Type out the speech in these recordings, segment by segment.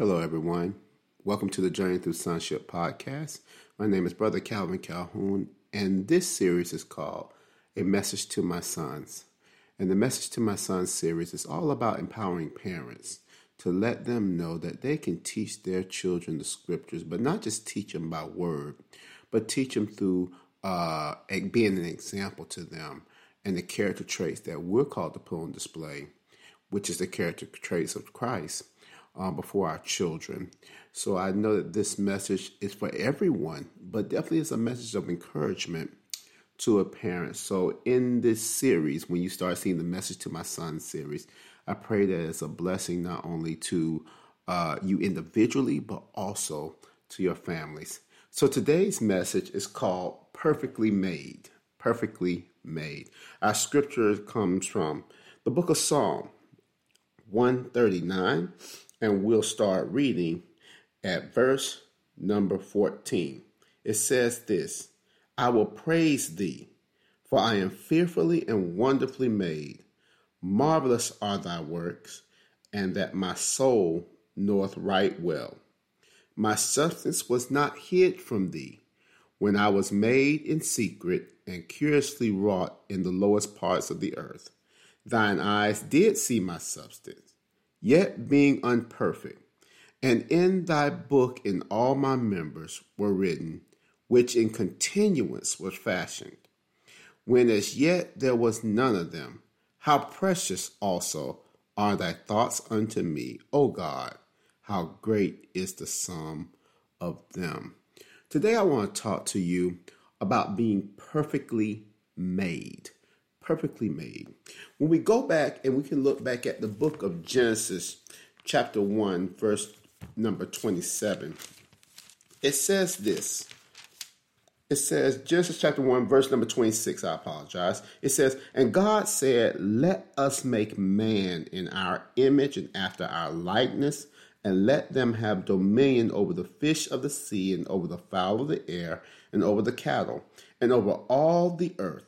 Hello, everyone. Welcome to the Journey Through Sonship podcast. My name is Brother Calvin Calhoun, and this series is called A Message to My Sons. And the Message to My Sons series is all about empowering parents to let them know that they can teach their children the scriptures, but not just teach them by word, but teach them through uh, being an example to them and the character traits that we're called to put on display, which is the character traits of Christ uh, before our children. So I know that this message is for everyone, but definitely it's a message of encouragement to a parent. So in this series, when you start seeing the message to my son series, I pray that it's a blessing not only to uh, you individually, but also to your families. So today's message is called Perfectly Made. Perfectly Made. Our scripture comes from the book of Psalm 139 and we'll start reading at verse number 14. It says this I will praise thee, for I am fearfully and wonderfully made. Marvelous are thy works, and that my soul knoweth right well. My substance was not hid from thee when I was made in secret and curiously wrought in the lowest parts of the earth. Thine eyes did see my substance yet being unperfect. And in thy book in all my members were written, which in continuance was fashioned, when as yet there was none of them. How precious also are thy thoughts unto me, O God! How great is the sum of them. Today I want to talk to you about being perfectly made perfectly made. When we go back and we can look back at the book of Genesis, chapter 1, verse number 27, it says this. It says, Genesis chapter 1, verse number 26, I apologize. It says, And God said, Let us make man in our image and after our likeness, and let them have dominion over the fish of the sea, and over the fowl of the air, and over the cattle, and over all the earth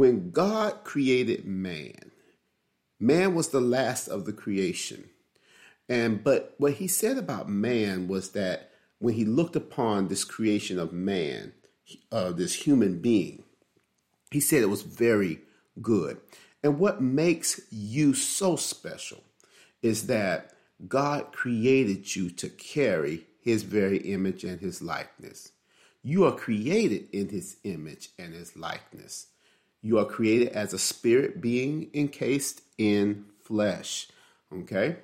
When God created man, man was the last of the creation. And but what he said about man was that when he looked upon this creation of man, uh, this human being, he said it was very good. And what makes you so special is that God created you to carry his very image and his likeness. You are created in his image and his likeness. You are created as a spirit being encased in flesh. Okay?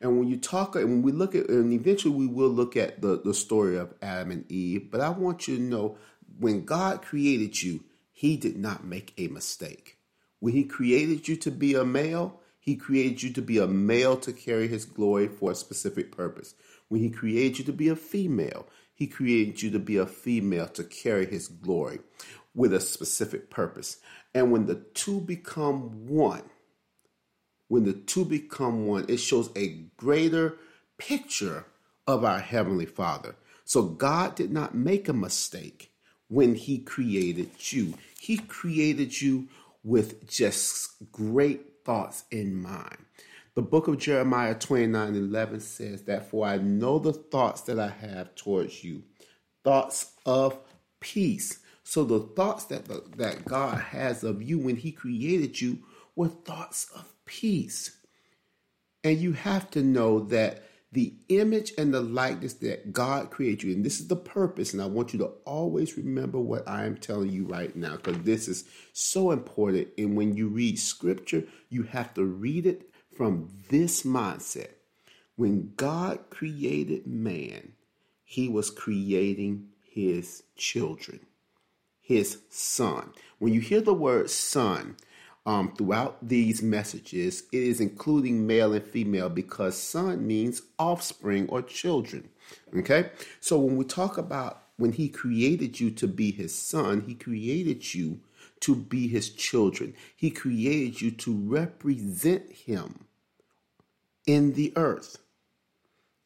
And when you talk, and when we look at, and eventually we will look at the, the story of Adam and Eve, but I want you to know when God created you, He did not make a mistake. When He created you to be a male, He created you to be a male to carry His glory for a specific purpose. When He created you to be a female, He created you to be a female to carry His glory with a specific purpose. And when the two become one, when the two become one, it shows a greater picture of our Heavenly Father. So God did not make a mistake when He created you. He created you with just great thoughts in mind. The book of Jeremiah 29 11 says that, For I know the thoughts that I have towards you, thoughts of peace so the thoughts that that God has of you when he created you were thoughts of peace. And you have to know that the image and the likeness that God created you, and this is the purpose, and I want you to always remember what I am telling you right now, because this is so important. And when you read scripture, you have to read it from this mindset. When God created man, he was creating his children his son. When you hear the word son, um, throughout these messages, it is including male and female because son means offspring or children. Okay? So when we talk about when he created you to be his son, he created you to be his children. He created you to represent him in the earth.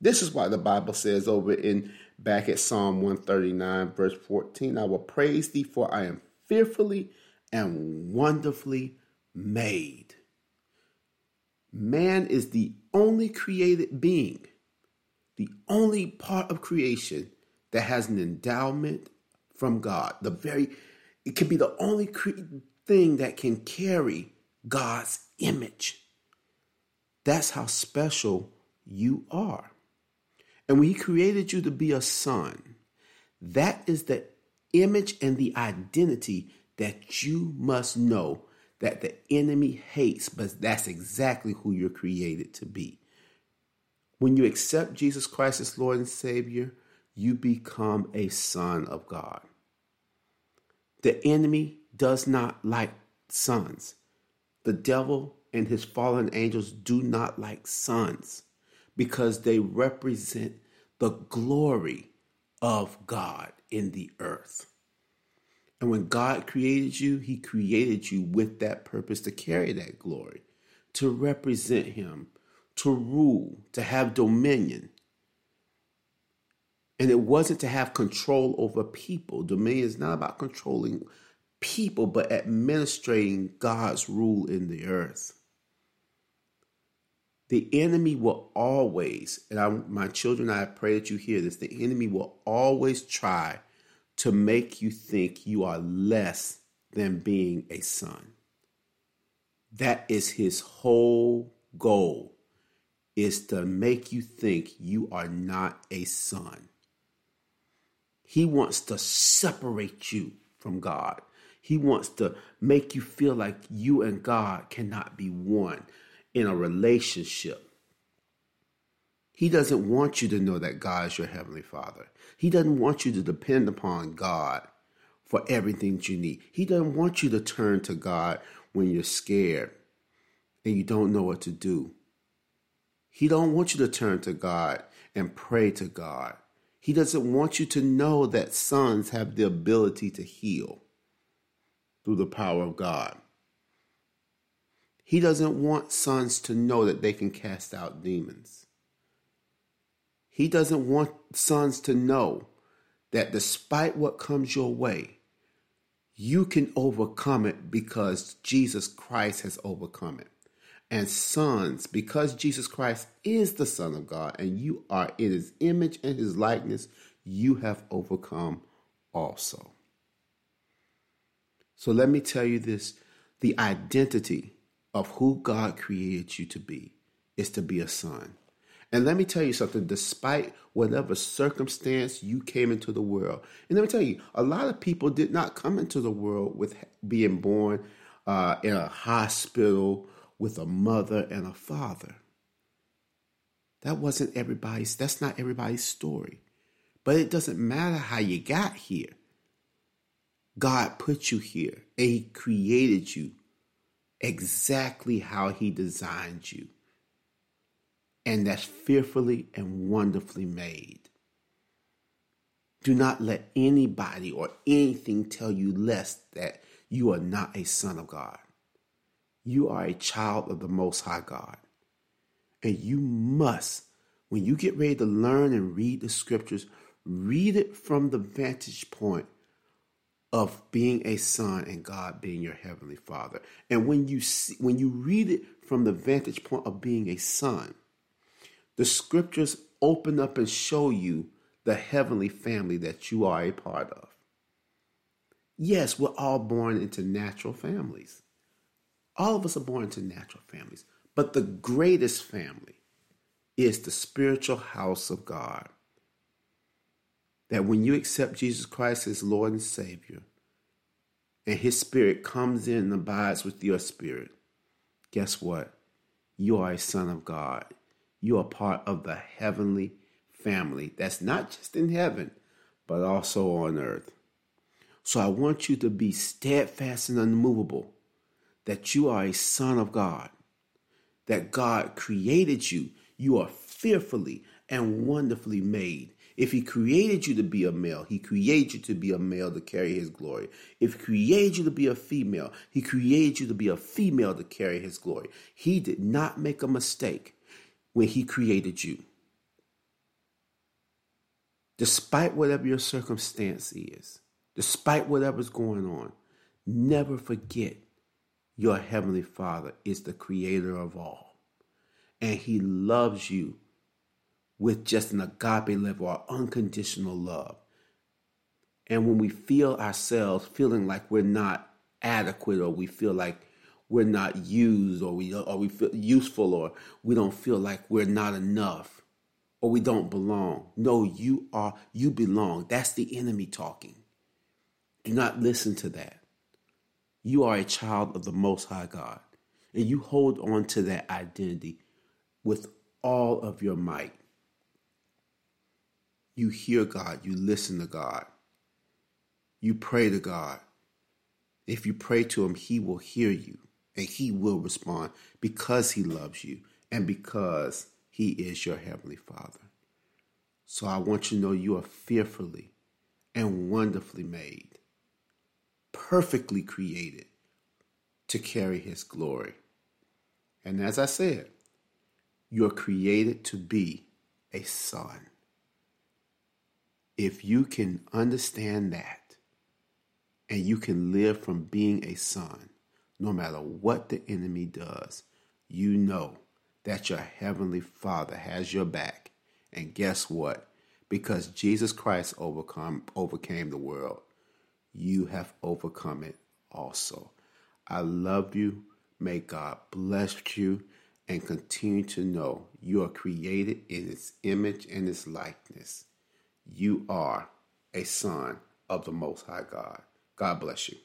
This is why the Bible says over in back at Psalm 139, verse 14, I will praise thee, for I am fearfully and wonderfully made. Man is the only created being, the only part of creation that has an endowment from God. The very, it can be the only cre- thing that can carry God's image. That's how special you are. And when He created you to be a son, that is the image and the identity that you must know that the enemy hates, but that's exactly who you're created to be. When you accept Jesus Christ as Lord and Savior, you become a son of God. The enemy does not like sons. The devil and his fallen angels do not like sons because they represent the glory of God in the earth. And when God created you, He created you with that purpose to carry that glory, to represent Him, to rule, to have dominion. And it wasn't to have control over people. Dominion is not about controlling people, but administrating God's rule in the earth. The enemy will always, and I, my children, I pray that you hear this, the enemy will always try to make you think you are less than being a son. That is his whole goal is to make you think you are not a son. He wants to separate you from God. He wants to make you feel like you and God cannot be one in a relationship. He doesn't want you to know that God is your Heavenly Father. He doesn't want you to depend upon God for everything that you need. He doesn't want you to turn to God when you're scared and you don't know what to do. He don't want you to turn to God and pray to God. He doesn't want you to know that sons have the ability to heal through the power of God. He doesn't want sons to know that they can cast out demons. He doesn't want sons to know that despite what comes your way, you can overcome it because Jesus Christ has overcome it. And sons, because Jesus Christ is the Son of God and you are in his image and his likeness, you have overcome also. So let me tell you this the identity of who God created you to be is to be a son. And let me tell you something, despite whatever circumstance you came into the world, and let me tell you, a lot of people did not come into the world with being born uh, in a hospital with a mother and a father. That wasn't everybody's, that's not everybody's story. But it doesn't matter how you got here. God put you here and He created you exactly how He designed you and that's fearfully and wonderfully made. Do not let anybody or anything tell you less that you are not a son of God. You are a child of the Most High God. And you must, when you get ready to learn and read the scriptures, read it from the vantage point of being a son and God being your heavenly Father. And when you see, when you read it from the vantage point of being a son, the scriptures open up and show you the heavenly family that you are a part of. Yes, we're all born into natural families. All of us are born into natural families. But the greatest family is the spiritual house of God. That when you accept Jesus Christ as Lord and Savior, and His Spirit comes in and abides with your spirit, guess what? You are a son of God you are part of the heavenly family that's not just in heaven, but also on earth. So I want you to be steadfast and unmovable, that you are a son of God, that God created you. You are fearfully and wonderfully made. If he created you to be a male, he created you to be a male to carry his glory. If he created you to be a female, he created you to be a female to carry his glory. He did not make a mistake when he created you. Despite whatever your circumstance is, despite whatever's going on, never forget your heavenly Father is the creator of all. And he loves you with just an agape level or unconditional love. And when we feel ourselves feeling like we're not adequate or we feel like we're not used or we or we feel useful or we don't feel like we're not enough or we don't belong. No, you are you belong. That's the enemy talking. Do not listen to that. You are a child of the most high God. And you hold on to that identity with all of your might. You hear God, you listen to God, you pray to God. If you pray to Him, He will hear you and He will respond because He loves you and because He is your Heavenly Father. So I want you to know you are fearfully and wonderfully made, perfectly created to carry His glory. And as I said, you're created to be a son. If you can understand that and you can live from being a son, no matter what the enemy does, you know that your heavenly Father has your back. And guess what? Because Jesus Christ overcome overcame the world, you have overcome it also. I love you. May God bless you and continue to know you are created in his image and his likeness. You are a son of the Most High God. God bless you.